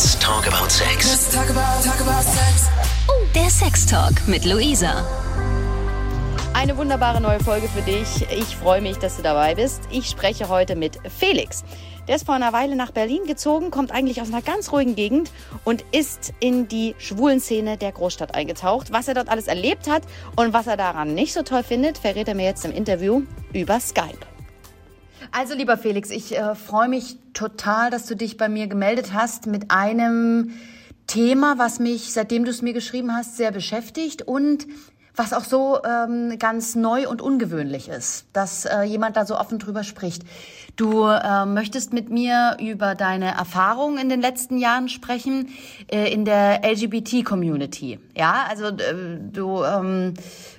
Let's talk about sex. Let's talk about, talk about sex. Oh, der Sextalk mit Luisa. Eine wunderbare neue Folge für dich. Ich freue mich, dass du dabei bist. Ich spreche heute mit Felix. Der ist vor einer Weile nach Berlin gezogen, kommt eigentlich aus einer ganz ruhigen Gegend und ist in die schwulen Szene der Großstadt eingetaucht. Was er dort alles erlebt hat und was er daran nicht so toll findet, verrät er mir jetzt im Interview über Skype. Also lieber Felix, ich äh, freue mich total, dass du dich bei mir gemeldet hast mit einem Thema, was mich, seitdem du es mir geschrieben hast, sehr beschäftigt und was auch so ähm, ganz neu und ungewöhnlich ist, dass äh, jemand da so offen drüber spricht. Du äh, möchtest mit mir über deine Erfahrungen in den letzten Jahren sprechen äh, in der LGBT-Community. Ja, also äh, du ähm,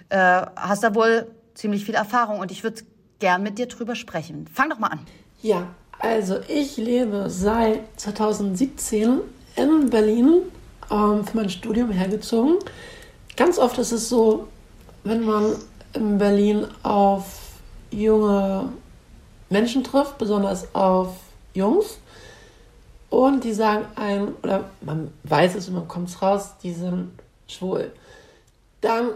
äh, hast da wohl ziemlich viel Erfahrung und ich würde gern mit dir drüber sprechen. Fang doch mal an. Ja, also ich lebe seit 2017 in Berlin ähm, für mein Studium hergezogen. Ganz oft ist es so, wenn man in Berlin auf junge Menschen trifft, besonders auf Jungs, und die sagen einem, oder man weiß es und man kommt raus, die sind schwul. Dann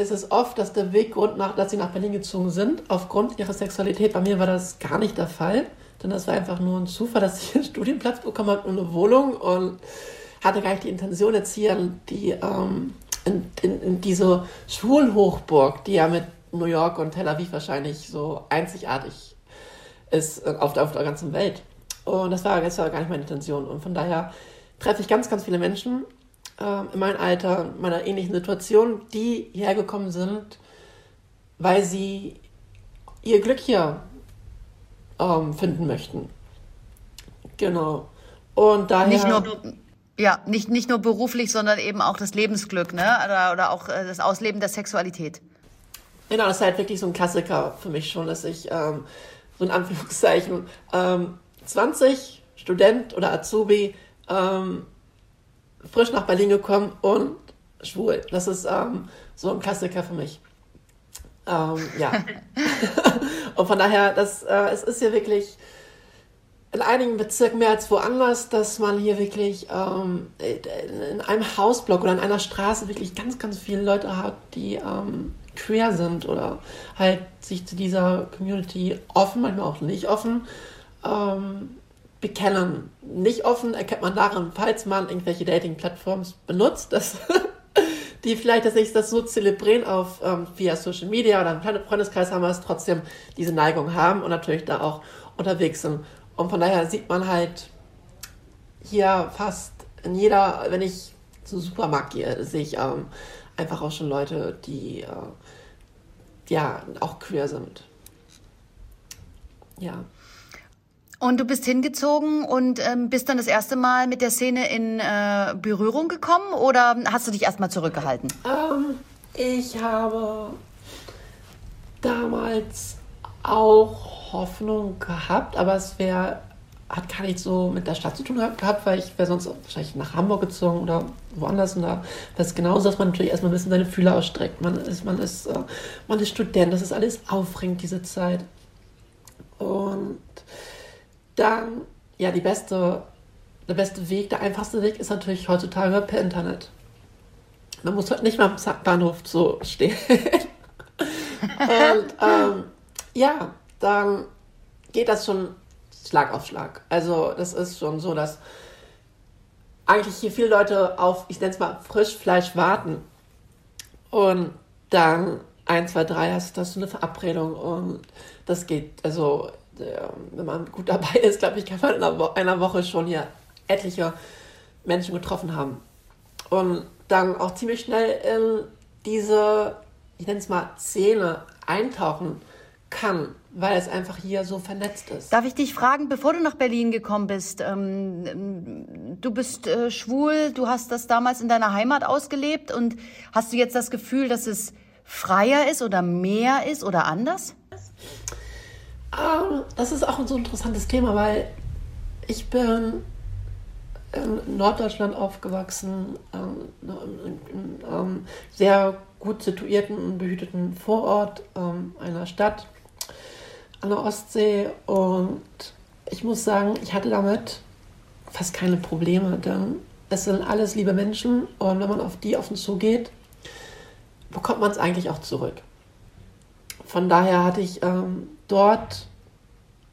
ist es oft, dass der Weggrund, nach, dass sie nach Berlin gezogen sind, aufgrund ihrer Sexualität. Bei mir war das gar nicht der Fall, denn das war einfach nur ein Zufall, dass ich einen Studienplatz bekommen habe und eine Wohnung und hatte gar nicht die Intention, jetzt hier die, ähm, in, in, in diese Schwulhochburg, die ja mit New York und Tel Aviv wahrscheinlich so einzigartig ist äh, auf der, auf der ganzen Welt. Und das war, das war gar nicht meine Intention. Und von daher treffe ich ganz, ganz viele Menschen in meinem Alter, in meiner ähnlichen Situation, die hierher gekommen sind, weil sie ihr Glück hier ähm, finden möchten. Genau. Und daher. Nicht nur, ja, nicht, nicht nur beruflich, sondern eben auch das Lebensglück, ne? Oder, oder auch äh, das Ausleben der Sexualität. Genau, das ist halt wirklich so ein Klassiker für mich schon, dass ich ähm, so in Anführungszeichen ähm, 20 Student oder Azubi ähm, frisch nach Berlin gekommen und schwul. Das ist ähm, so ein Klassiker für mich. Ähm, ja. und von daher, das, äh, es ist hier wirklich in einigen Bezirken mehr als woanders, dass man hier wirklich ähm, in einem Hausblock oder in einer Straße wirklich ganz, ganz viele Leute hat, die ähm, queer sind oder halt sich zu dieser Community offen, manchmal auch nicht offen ähm, bekennen. Nicht offen erkennt man daran, falls man irgendwelche Dating-Plattformen benutzt, dass die vielleicht dass ich das so zelebrieren auf ähm, via Social Media oder einen Freundeskreis haben, es trotzdem diese Neigung haben und natürlich da auch unterwegs sind. Und von daher sieht man halt hier fast in jeder, wenn ich zum Supermarkt gehe, sehe ich ähm, einfach auch schon Leute, die äh, ja auch queer sind. Ja. Und du bist hingezogen und ähm, bist dann das erste Mal mit der Szene in äh, Berührung gekommen oder hast du dich erstmal zurückgehalten? Ähm, ich habe damals auch Hoffnung gehabt, aber es wäre hat gar nicht so mit der Stadt zu tun gehabt, weil ich wäre sonst wahrscheinlich nach Hamburg gezogen oder woanders und da das ist genauso, dass man natürlich erstmal ein bisschen seine Fühler ausstreckt. Man ist, man ist, äh, man ist Student, das ist alles aufregend, diese Zeit. Und dann, ja, die beste, der beste Weg, der einfachste Weg ist natürlich heutzutage per Internet. Man muss halt nicht mal am Bahnhof so stehen. Und ähm, ja, dann geht das schon Schlag auf Schlag. Also das ist schon so, dass eigentlich hier viele Leute auf, ich nenne es mal, Frischfleisch warten. Und dann ein, zwei, drei hast, hast du eine Verabredung und das geht, also wenn man gut dabei ist, glaube ich, kann man in einer Woche schon hier etliche Menschen getroffen haben. Und dann auch ziemlich schnell in diese, ich nenne es mal, Szene eintauchen kann, weil es einfach hier so vernetzt ist. Darf ich dich fragen, bevor du nach Berlin gekommen bist, ähm, du bist äh, schwul, du hast das damals in deiner Heimat ausgelebt und hast du jetzt das Gefühl, dass es freier ist oder mehr ist oder anders? Ähm, das ist auch so ein interessantes Thema, weil ich bin in Norddeutschland aufgewachsen, ähm, in einem sehr gut situierten und behüteten Vorort ähm, einer Stadt an der Ostsee und ich muss sagen, ich hatte damit fast keine Probleme, denn es sind alles liebe Menschen und wenn man auf die offen zugeht, bekommt man es eigentlich auch zurück. Von daher hatte ich ähm, dort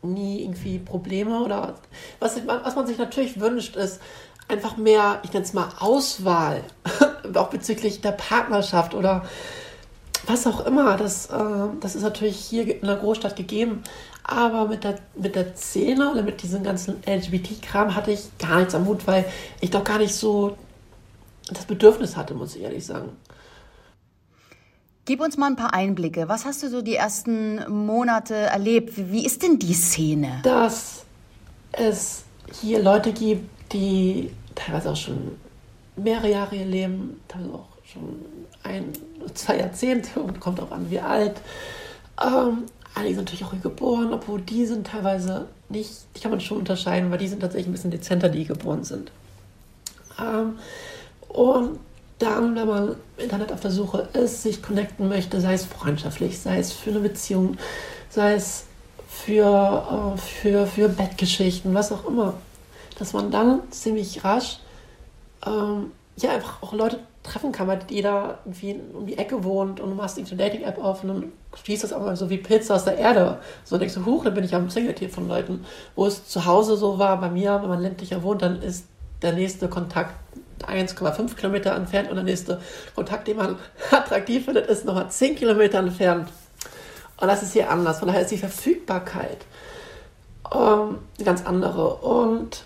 nie irgendwie Probleme oder was, was man sich natürlich wünscht, ist einfach mehr, ich nenne es mal Auswahl, auch bezüglich der Partnerschaft oder was auch immer. Das, äh, das ist natürlich hier in der Großstadt gegeben. Aber mit der, mit der Szene oder mit diesem ganzen LGBT-Kram hatte ich gar nichts am Hut, weil ich doch gar nicht so das Bedürfnis hatte, muss ich ehrlich sagen. Gib uns mal ein paar Einblicke. Was hast du so die ersten Monate erlebt? Wie ist denn die Szene? Dass es hier Leute gibt, die teilweise auch schon mehrere Jahre hier leben, teilweise auch schon ein, zwei Jahrzehnte und kommt auch an, wie alt. Ähm, einige sind natürlich auch hier geboren, obwohl die sind teilweise nicht, die kann man schon unterscheiden, weil die sind tatsächlich ein bisschen dezenter, die geboren sind. Ähm, und dann, wenn man im Internet auf der Suche ist, sich connecten möchte, sei es freundschaftlich, sei es für eine Beziehung, sei es für, äh, für, für Bettgeschichten, was auch immer, dass man dann ziemlich rasch ähm, ja einfach auch Leute treffen kann, weil jeder irgendwie um die Ecke wohnt und du machst eine Dating-App auf und dann schließt das aber so wie Pilze aus der Erde. So denkst du, huch, dann bin ich am Single-Tier von Leuten. Wo es zu Hause so war, bei mir, wenn man ländlicher wohnt, dann ist der nächste Kontakt 1,5 Kilometer entfernt und der nächste Kontakt, den man attraktiv findet, ist nochmal 10 Kilometer entfernt. Und das ist hier anders. Von daher ist die Verfügbarkeit ähm, eine ganz andere. Und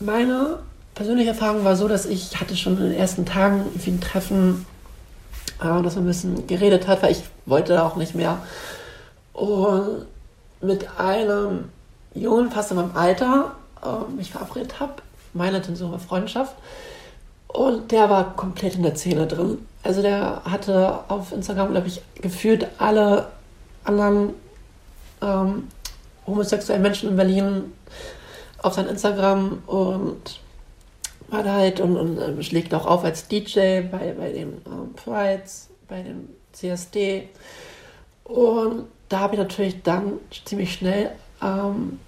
meine persönliche Erfahrung war so, dass ich hatte schon in den ersten Tagen irgendwie ein Treffen, äh, dass man ein bisschen geredet hat, weil ich wollte auch nicht mehr. Und mit einem Jungen, fast in meinem Alter, äh, mich verabredet habe meine Intention Freundschaft. Und der war komplett in der Szene drin. Also der hatte auf Instagram, glaube ich, gefühlt alle anderen ähm, homosexuellen Menschen in Berlin auf sein Instagram und war da halt und, und äh, schlägt auch auf als DJ bei, bei den ähm, Prides, bei dem CSD. Und da habe ich natürlich dann ziemlich schnell ähm,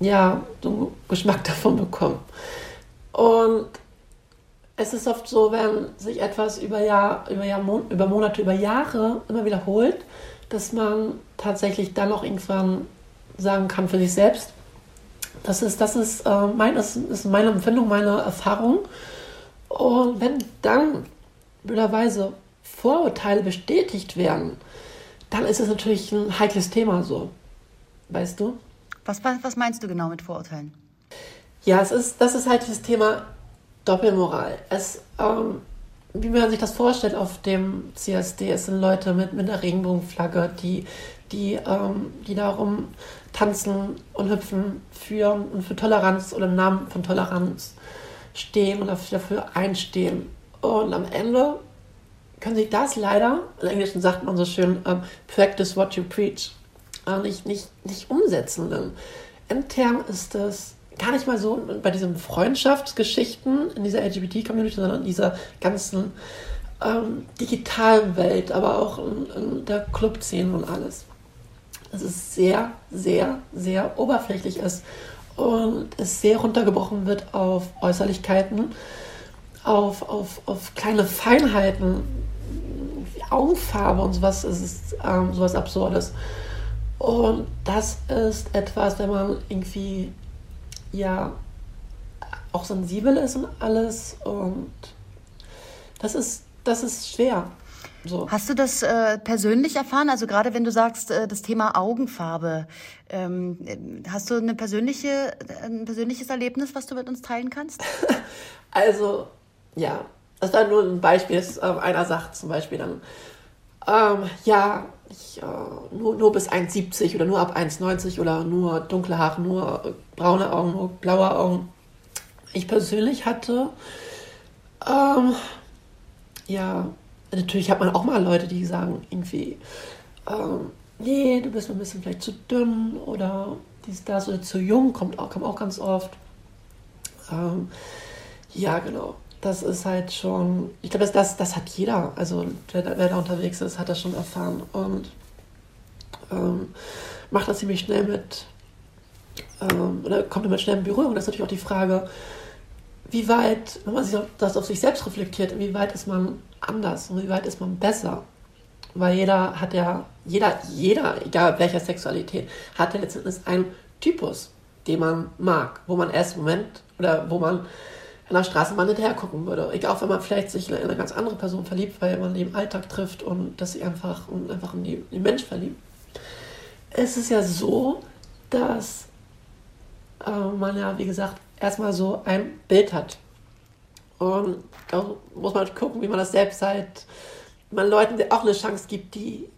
ja, so einen Geschmack davon bekommen. Und es ist oft so, wenn sich etwas über, Jahr, über, Jahr, über Monate, über Jahre immer wiederholt, dass man tatsächlich dann auch irgendwann sagen kann für sich selbst, das ist, das ist, äh, mein, das ist meine Empfindung, meine Erfahrung. Und wenn dann blöderweise Vorurteile bestätigt werden, dann ist es natürlich ein heikles Thema so. Weißt du? Was, was, meinst du genau mit Vorurteilen? Ja, es ist, das ist halt das Thema Doppelmoral. Es, ähm, wie man sich das vorstellt auf dem CSD, es sind Leute mit, mit einer Regenbogenflagge, die, die, ähm, die darum tanzen und hüpfen für, und für Toleranz oder im Namen von Toleranz stehen und dafür einstehen. Und am Ende können sie das leider, im Englischen sagt man so schön, ähm, practice what you preach nicht, nicht, nicht umsetzen. Denn intern ist das gar nicht mal so bei diesen Freundschaftsgeschichten in dieser LGBT-Community, sondern in dieser ganzen ähm, digitalen Welt, aber auch in, in der Club-Szene und alles. Dass es sehr, sehr, sehr oberflächlich ist und es sehr runtergebrochen wird auf Äußerlichkeiten, auf, auf, auf kleine Feinheiten, wie Augenfarbe und sowas. Es ist ähm, sowas Absurdes. Und das ist etwas, wenn man irgendwie ja auch sensibel ist und alles. Und das ist, das ist schwer. So. Hast du das äh, persönlich erfahren? Also gerade wenn du sagst, äh, das Thema Augenfarbe, ähm, hast du eine persönliche, ein persönliches Erlebnis, was du mit uns teilen kannst? also, ja, das war nur ein Beispiel. Äh, einer sagt zum Beispiel dann, ähm, ja, ich, äh, nur, nur bis 1,70 oder nur ab 1,90 oder nur dunkle Haare, nur braune Augen, nur blaue Augen. Ich persönlich hatte, ähm, ja, natürlich hat man auch mal Leute, die sagen irgendwie, ähm, nee, du bist ein bisschen vielleicht zu dünn oder dies, das oder zu jung, kommt auch, kommt auch ganz oft. Ähm, ja, genau das ist halt schon, ich glaube, das, das hat jeder, also wer, wer da unterwegs ist, hat das schon erfahren und ähm, macht das ziemlich schnell mit ähm, oder kommt damit schnell in Berührung. Das ist natürlich auch die Frage, wie weit, wenn man sich das auf sich selbst reflektiert, wie weit ist man anders und wie weit ist man besser? Weil jeder hat ja, jeder, jeder, egal welcher Sexualität, hat ja letztendlich einen Typus, den man mag, wo man erst im Moment oder wo man an der Straßenbahn hinterher gucken würde. Egal, auch wenn man vielleicht sich in eine ganz andere Person verliebt, weil man die im Alltag trifft und dass sie einfach, und einfach in, in den Mensch verliebt. Es ist ja so, dass äh, man ja, wie gesagt, erstmal so ein Bild hat. Und da muss man gucken, wie man das selbst halt, man Leuten auch eine Chance gibt, die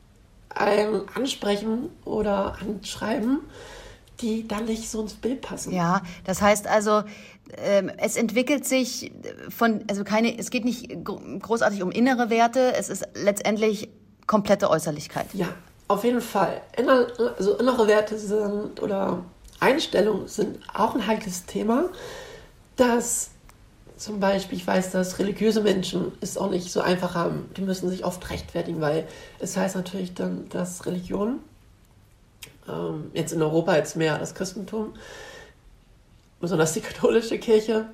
einen ansprechen oder anschreiben, die dann nicht so ins Bild passen. Ja, das heißt also, es entwickelt sich von, also keine, es geht nicht großartig um innere Werte, es ist letztendlich komplette Äußerlichkeit. Ja, auf jeden Fall. Inner, also innere Werte sind oder Einstellungen sind auch ein heikles Thema, dass zum Beispiel, ich weiß, dass religiöse Menschen es auch nicht so einfach haben. Die müssen sich oft rechtfertigen, weil es heißt natürlich dann, dass Religion, ähm, jetzt in Europa jetzt mehr das Christentum, besonders die katholische Kirche,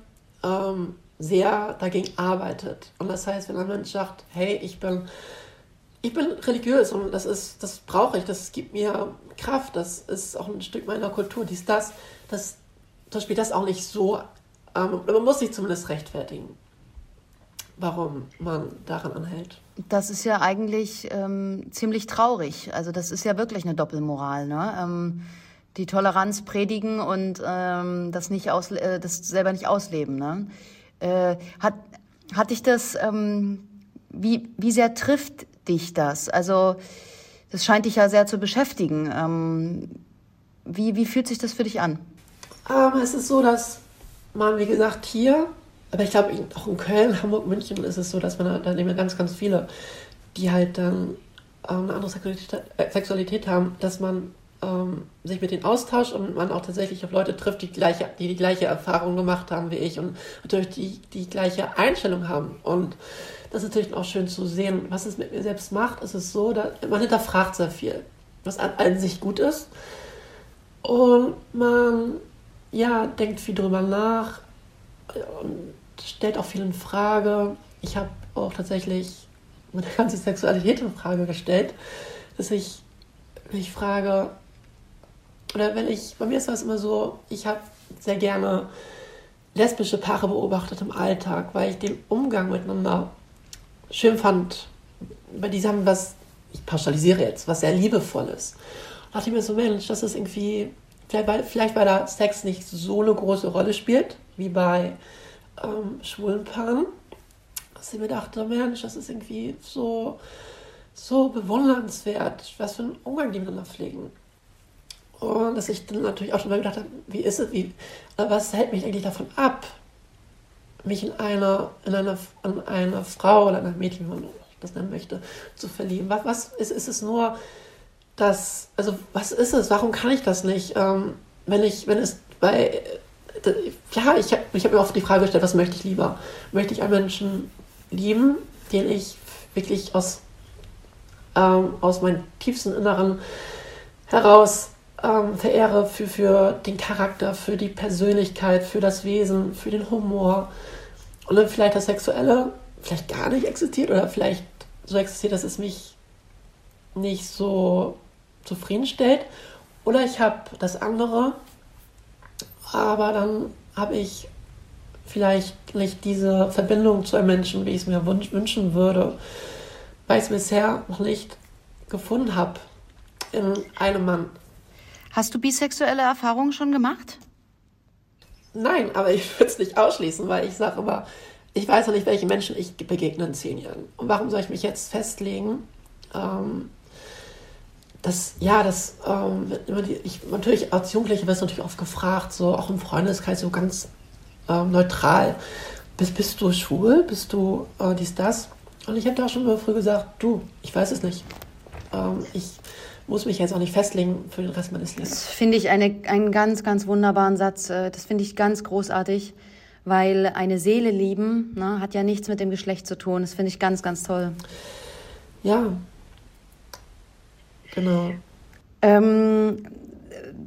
ähm, sehr dagegen arbeitet. Und das heißt, wenn ein Mensch sagt, hey, ich bin ich bin religiös und das ist, das brauche ich, das gibt mir Kraft, das ist auch ein Stück meiner Kultur, dies, das, das, zum Beispiel das auch nicht so, ähm, man muss sich zumindest rechtfertigen, warum man daran anhält. Das ist ja eigentlich ähm, ziemlich traurig, also das ist ja wirklich eine Doppelmoral, ne? Ähm, die Toleranz predigen und ähm, das nicht aus, äh, das selber nicht ausleben, ne? Äh, hat, hat dich das, ähm, wie, wie sehr trifft dich das? Also das scheint dich ja sehr zu beschäftigen. Ähm, wie, wie fühlt sich das für dich an? Ähm, es ist so, dass man, wie gesagt, hier, aber ich glaube auch in Köln, Hamburg, München ist es so, dass man da leben ganz, ganz viele, die halt dann ähm, eine andere Sexualität, äh, Sexualität haben, dass man ähm, sich mit denen austauscht und man auch tatsächlich auf Leute trifft, die, gleiche, die die gleiche Erfahrung gemacht haben wie ich und natürlich die, die gleiche Einstellung haben. Und das ist natürlich auch schön zu sehen, was es mit mir selbst macht. Es ist so, dass man hinterfragt sehr viel, was an, an sich gut ist. Und man ja, denkt viel drüber nach und stellt auch viel in Frage. Ich habe auch tatsächlich meine ganze Sexualität in Frage gestellt, dass ich mich frage, oder wenn ich, bei mir ist das immer so, ich habe sehr gerne lesbische Paare beobachtet im Alltag, weil ich den Umgang miteinander schön fand, weil die haben was, ich pauschalisiere jetzt, was sehr liebevolles. Und dachte ich mir so, Mensch, das ist irgendwie, vielleicht weil, vielleicht weil da Sex nicht so eine große Rolle spielt, wie bei ähm, schwulen Paaren, dass ich mir dachte, Mensch, das ist irgendwie so, so bewundernswert, was für einen Umgang die miteinander pflegen. Und dass ich dann natürlich auch schon mal gedacht habe, wie ist es, wie, was hält mich eigentlich davon ab, mich in einer, in einer, in einer Frau oder einer Mädchen, wie man das nennen möchte, zu verlieben. Was, was ist, ist es nur, dass, also was ist es? Warum kann ich das nicht? Ähm, wenn ich, wenn es bei, ja, ich habe ich hab mir oft die Frage gestellt, was möchte ich lieber? Möchte ich einen Menschen lieben, den ich wirklich aus, ähm, aus meinem tiefsten Inneren heraus ähm, verehre für, für den Charakter, für die Persönlichkeit, für das Wesen, für den Humor. Und dann vielleicht das Sexuelle vielleicht gar nicht existiert oder vielleicht so existiert, dass es mich nicht so zufriedenstellt. Oder ich habe das andere, aber dann habe ich vielleicht nicht diese Verbindung zu einem Menschen, wie ich es mir wünschen würde, weil ich es bisher noch nicht gefunden habe in einem Mann. Hast du bisexuelle Erfahrungen schon gemacht? Nein, aber ich würde es nicht ausschließen, weil ich sage immer, ich weiß ja nicht, welche Menschen ich begegne in zehn Jahren. Und warum soll ich mich jetzt festlegen? Ähm, das, ja, das, ähm, ich, natürlich als Jugendliche wirst du natürlich oft gefragt, so auch im Freundeskreis, so ganz ähm, neutral. Bist, bist du schwul? Bist du äh, dies, das? Und ich habe da schon immer früh gesagt, du, ich weiß es nicht. Ähm, ich muss mich jetzt auch nicht festlegen für den Rest meines Lebens. Das finde ich eine, einen ganz, ganz wunderbaren Satz. Äh, das finde ich ganz großartig, weil eine Seele lieben ne, hat ja nichts mit dem Geschlecht zu tun. Das finde ich ganz, ganz toll. Ja, genau. Ähm,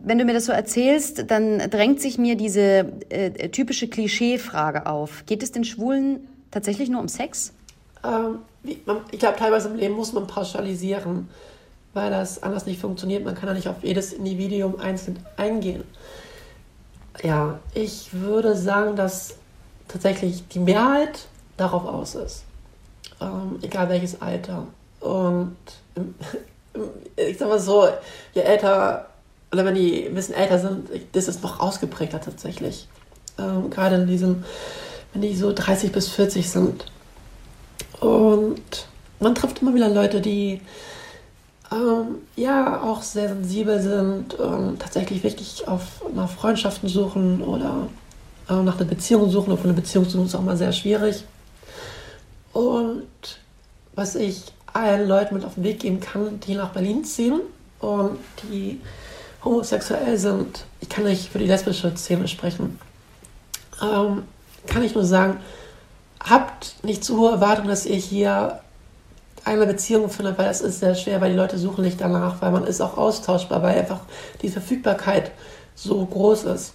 wenn du mir das so erzählst, dann drängt sich mir diese äh, typische Klischeefrage auf. Geht es den Schwulen tatsächlich nur um Sex? Ähm, ich glaube, teilweise im Leben muss man pauschalisieren, weil das anders nicht funktioniert. Man kann ja nicht auf jedes Individuum einzeln eingehen. Ja, ich würde sagen, dass tatsächlich die Mehrheit darauf aus ist. Ähm, egal welches Alter. Und ich sag mal so, je älter, oder wenn die ein bisschen älter sind, das ist noch ausgeprägter tatsächlich. Ähm, gerade in diesem, wenn die so 30 bis 40 sind. Und man trifft immer wieder Leute, die ähm, ja auch sehr sensibel sind und tatsächlich wirklich auf nach Freundschaften suchen oder äh, nach einer Beziehung suchen. Obwohl eine Beziehung suchen ist auch mal sehr schwierig. Und was ich allen Leuten mit auf den Weg geben kann, die nach Berlin ziehen und die homosexuell sind, ich kann nicht für die lesbische Szene sprechen, ähm, kann ich nur sagen, habt nicht zu hohe Erwartungen, dass ihr hier eine Beziehung findet, weil es ist sehr schwer, weil die Leute suchen nicht danach, weil man ist auch austauschbar, weil einfach die Verfügbarkeit so groß ist.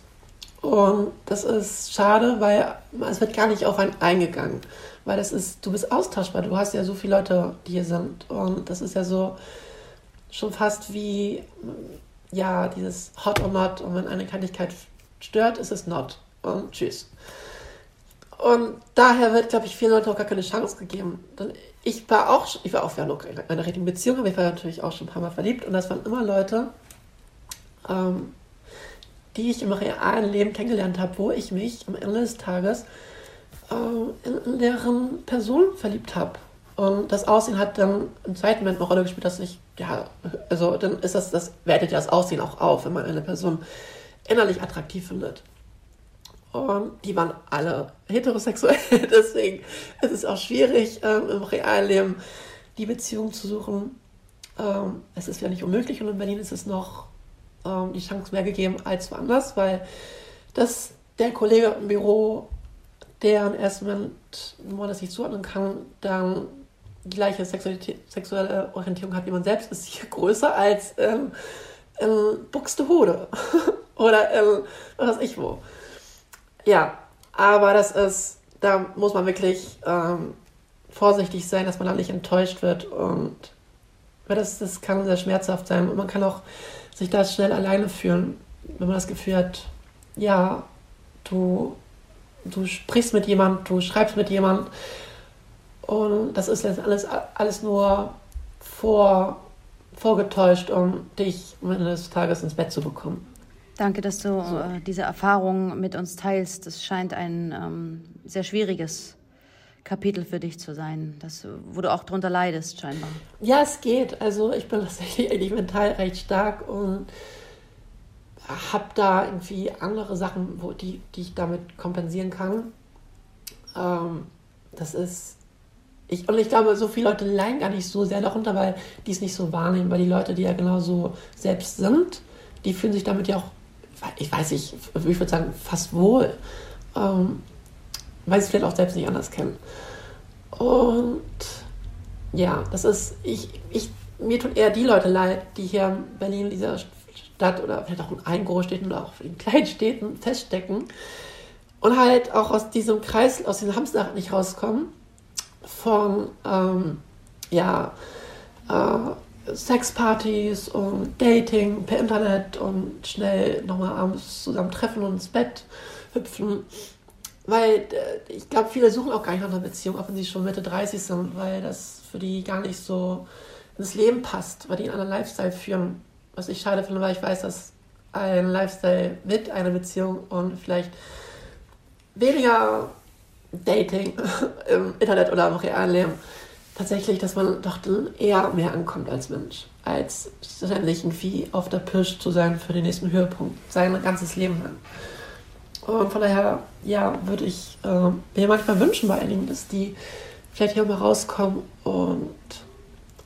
Und das ist schade, weil es wird gar nicht auf einen eingegangen. Weil das ist, du bist austauschbar, du hast ja so viele Leute, die hier sind. Und das ist ja so schon fast wie, ja, dieses Hot or Not. Und wenn eine Kleinigkeit stört, ist es Not. Und tschüss. Und daher wird, glaube ich, vielen Leuten auch gar keine Chance gegeben. Denn ich war auch, ich war auch in einer richtigen Beziehung, aber ich war natürlich auch schon ein paar Mal verliebt. Und das waren immer Leute, ähm, die ich im realen Leben kennengelernt habe, wo ich mich am Ende des Tages äh, in deren Person verliebt habe. Und das Aussehen hat dann im zweiten Moment eine Rolle gespielt, dass ich, ja, also dann ist das, das wertet ja das Aussehen auch auf, wenn man eine Person innerlich attraktiv findet. Und die waren alle heterosexuell, deswegen ist es auch schwierig, ähm, im realen Leben die Beziehung zu suchen. Ähm, es ist ja nicht unmöglich und in Berlin ist es noch ähm, die Chance mehr gegeben als woanders, weil das der Kollege im Büro der im ersten Moment, wo man das nicht zuordnen kann, dann die gleiche sexuelle Orientierung hat wie man selbst, ist hier größer als ähm, in Buxtehude oder in was weiß ich wo. Ja, aber das ist, da muss man wirklich ähm, vorsichtig sein, dass man da nicht enttäuscht wird und weil das, das kann sehr schmerzhaft sein und man kann auch sich da schnell alleine fühlen, wenn man das Gefühl hat, ja, du du sprichst mit jemand, du schreibst mit jemand und das ist jetzt alles, alles nur vor, vorgetäuscht, um dich am Ende des Tages ins Bett zu bekommen. Danke, dass du so. äh, diese Erfahrung mit uns teilst. Das scheint ein ähm, sehr schwieriges Kapitel für dich zu sein, das, wo du auch drunter leidest, scheinbar. Ja, es geht. Also ich bin tatsächlich eigentlich mental recht stark und habe da irgendwie andere Sachen, wo die, die ich damit kompensieren kann. Ähm, das ist. Ich, und ich glaube, so viele Leute leiden gar nicht so sehr darunter, weil die es nicht so wahrnehmen, weil die Leute, die ja genauso selbst sind, die fühlen sich damit ja auch, ich weiß nicht, ich würde sagen, fast wohl. Ähm, weil sie es vielleicht auch selbst nicht anders kennen. Und ja, das ist, ich, ich, mir tun eher die Leute leid, die hier in Berlin, dieser Stadt oder vielleicht auch in allen Großstädten oder auch in kleinen Städten feststecken und halt auch aus diesem Kreis, aus diesem Hamsterrad nicht rauskommen von ähm, ja, äh, Sexpartys und Dating per Internet und schnell nochmal abends zusammen treffen und ins Bett hüpfen. Weil äh, ich glaube, viele suchen auch gar nicht nach einer Beziehung, auch wenn sie schon Mitte 30 sind, weil das für die gar nicht so ins Leben passt, weil die einen anderen Lifestyle führen was ich schade finde, weil ich weiß, dass ein Lifestyle mit einer Beziehung und vielleicht weniger Dating im Internet oder im realen Leben tatsächlich, dass man doch eher mehr ankommt als Mensch, als ständig irgendwie auf der Pirsch zu sein für den nächsten Höhepunkt, sein ganzes Leben lang. Und von daher, ja, würde ich äh, mir manchmal wünschen bei einigen, dass die vielleicht hier mal rauskommen und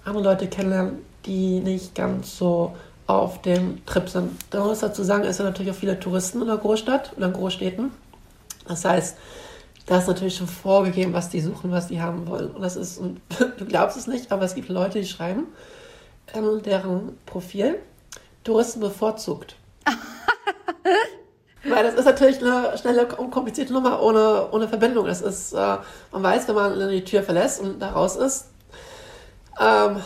andere Leute kennenlernen, die nicht ganz so auf dem Trip sind. Da muss dazu sagen, es sind natürlich auch viele Touristen in der Großstadt oder in Großstädten. Das heißt, da ist natürlich schon vorgegeben, was die suchen, was die haben wollen. Und das ist, und du glaubst es nicht, aber es gibt Leute, die schreiben in deren Profil, Touristen bevorzugt. Weil das ist natürlich eine schnelle, unkomplizierte Nummer ohne, ohne Verbindung. Das ist, äh, man weiß, wenn man die Tür verlässt und da raus ist, ähm,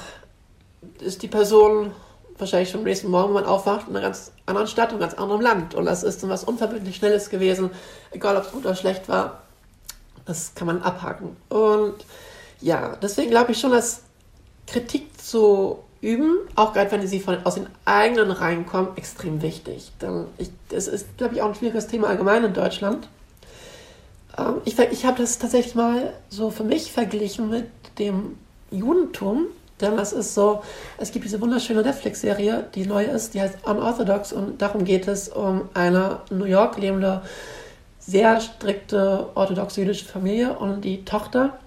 ist die Person wahrscheinlich schon am nächsten Morgen, wenn man aufwacht, in einer ganz anderen Stadt, in einem ganz anderen Land. Und das ist dann was unverbindlich Schnelles gewesen, egal ob es gut oder schlecht war. Das kann man abhaken. Und ja, deswegen glaube ich schon, dass Kritik zu üben, auch gerade wenn sie von, aus den eigenen Reihen kommen, extrem wichtig. Denn ich, das ist, glaube ich, auch ein schwieriges Thema allgemein in Deutschland. Ähm, ich ich habe das tatsächlich mal so für mich verglichen mit dem Judentum. Denn das ist so, es gibt diese wunderschöne Netflix-Serie, die neu ist, die heißt Unorthodox und darum geht es um eine in New York lebende, sehr strikte orthodoxe jüdische Familie und die Tochter,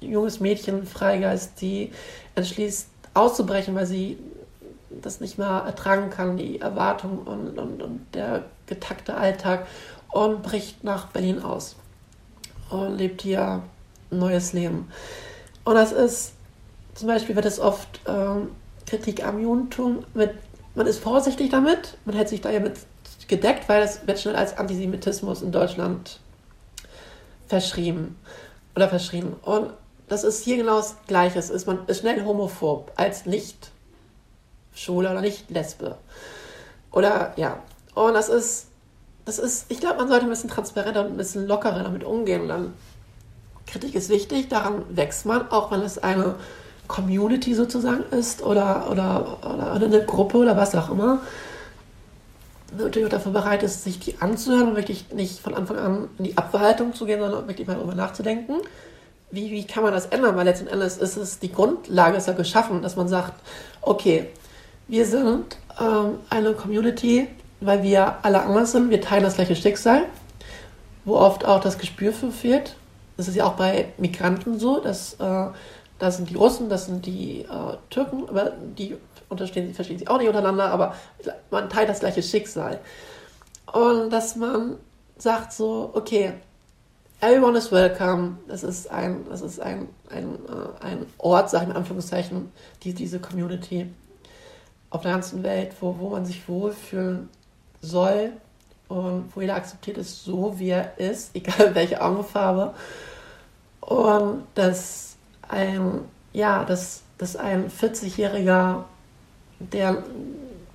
junges Mädchen, Freigeist, die entschließt, auszubrechen, weil sie das nicht mehr ertragen kann, die Erwartung und, und, und der getakte Alltag und bricht nach Berlin aus und lebt hier ein neues Leben. Und das ist, zum Beispiel wird es oft ähm, Kritik am Judentum mit, man ist vorsichtig damit, man hält sich da ja mit gedeckt, weil das wird schnell als Antisemitismus in Deutschland verschrieben oder verschrieben. Und das ist hier genau das Gleiche. Es ist, man ist schnell homophob als nicht Schwule oder nicht Lesbe. Oder ja. Und das ist, das ist, ich glaube, man sollte ein bisschen transparenter und ein bisschen lockerer damit umgehen. Und dann, Kritik ist wichtig, daran wächst man, auch wenn es eine Community sozusagen ist oder, oder, oder eine Gruppe oder was auch immer. Natürlich auch dafür bereit ist, sich die anzuhören und wirklich nicht von Anfang an in die Abwehrhaltung zu gehen, sondern wirklich mal darüber nachzudenken wie, wie kann man das ändern? Weil letzten Endes ist es, die Grundlage ist ja geschaffen, dass man sagt, okay, wir sind ähm, eine Community, weil wir alle anders sind, wir teilen das gleiche Schicksal, wo oft auch das Gespür für fehlt. Das ist ja auch bei Migranten so, dass äh, das sind die Russen, das sind die äh, Türken, aber die unterstehen, verstehen sich auch nicht untereinander, aber man teilt das gleiche Schicksal. Und dass man sagt so, okay, Everyone is welcome. Das ist ein, das ist ein, ein, äh, ein Ort, sage ich in Anführungszeichen, die, diese Community auf der ganzen Welt, wo, wo man sich wohlfühlen soll und wo jeder akzeptiert ist, so wie er ist, egal welche Augenfarbe. Und dass ein, ja, dass, dass ein 40-Jähriger, der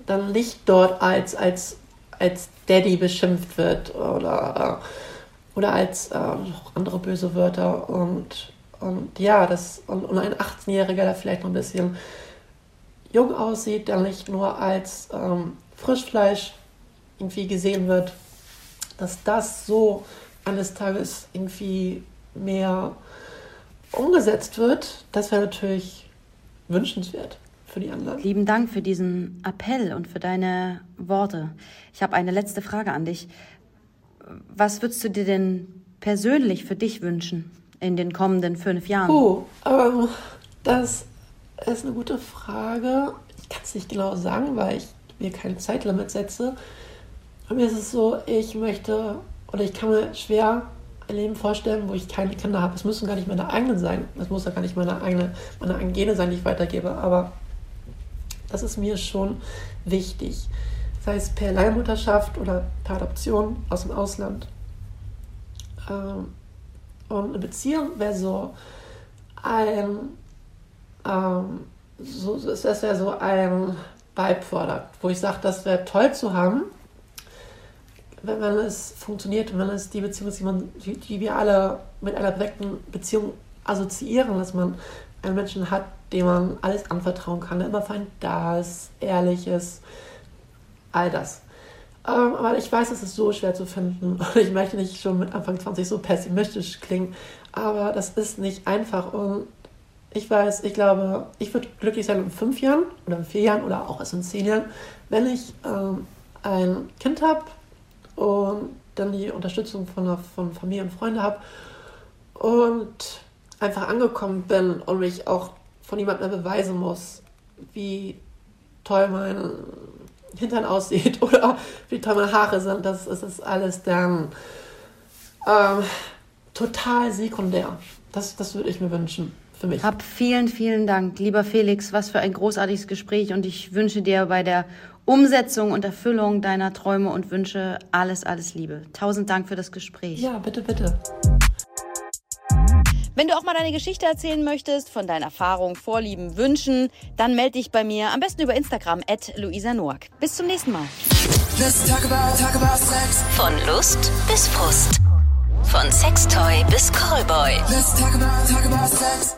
dann nicht dort als, als, als Daddy beschimpft wird oder äh, oder als äh, andere böse Wörter und, und ja, das und, und ein 18-Jähriger, der vielleicht noch ein bisschen jung aussieht, der nicht nur als ähm, Frischfleisch irgendwie gesehen wird, dass das so eines Tages irgendwie mehr umgesetzt wird, das wäre natürlich wünschenswert für die anderen. Lieben Dank für diesen Appell und für deine Worte. Ich habe eine letzte Frage an dich was würdest du dir denn persönlich für dich wünschen in den kommenden fünf Jahren? Oh, ähm, das ist eine gute Frage. Ich kann es nicht genau sagen, weil ich mir kein Zeitlimit setze. Bei mir ist es so, ich möchte oder ich kann mir schwer ein Leben vorstellen, wo ich keine Kinder habe. Es müssen gar nicht meine eigenen sein. Es muss ja gar nicht meine eigene, meine eigenen Gene sein, die ich weitergebe. Aber das ist mir schon wichtig sei es per Leihmutterschaft oder per Adoption aus dem Ausland. Ähm, und eine Beziehung wäre so ein, ähm, so, das so ein Byproduct, wo ich sage, das wäre toll zu haben, wenn, wenn es funktioniert und wenn es die Beziehung ist, die, man, die, die wir alle mit einer direkten Beziehung assoziieren, dass man einen Menschen hat, dem man alles anvertrauen kann, der immer für einen da ist, ehrlich ist, all das. Ähm, aber ich weiß, es ist so schwer zu finden und ich möchte nicht schon mit Anfang 20 so pessimistisch klingen, aber das ist nicht einfach und ich weiß, ich glaube, ich würde glücklich sein in fünf Jahren oder in vier Jahren oder auch erst in zehn Jahren, wenn ich ähm, ein Kind habe und dann die Unterstützung von, der, von Familie und Freunden habe und einfach angekommen bin und mich auch von jemandem beweisen muss, wie toll mein Hintern aussieht oder wie toll meine Haare sind, das, das ist alles dann ähm, total sekundär. Das, das würde ich mir wünschen für mich. Hab vielen, vielen Dank, lieber Felix. Was für ein großartiges Gespräch und ich wünsche dir bei der Umsetzung und Erfüllung deiner Träume und Wünsche alles, alles Liebe. Tausend Dank für das Gespräch. Ja, bitte, bitte. Wenn du auch mal deine Geschichte erzählen möchtest, von deinen Erfahrungen, Vorlieben, Wünschen, dann melde dich bei mir am besten über Instagram at Luisa Noack. Bis zum nächsten Mal. Let's talk about, talk about sex. Von Lust bis Frust. Von Sextoy bis Callboy. Let's talk about, talk about sex.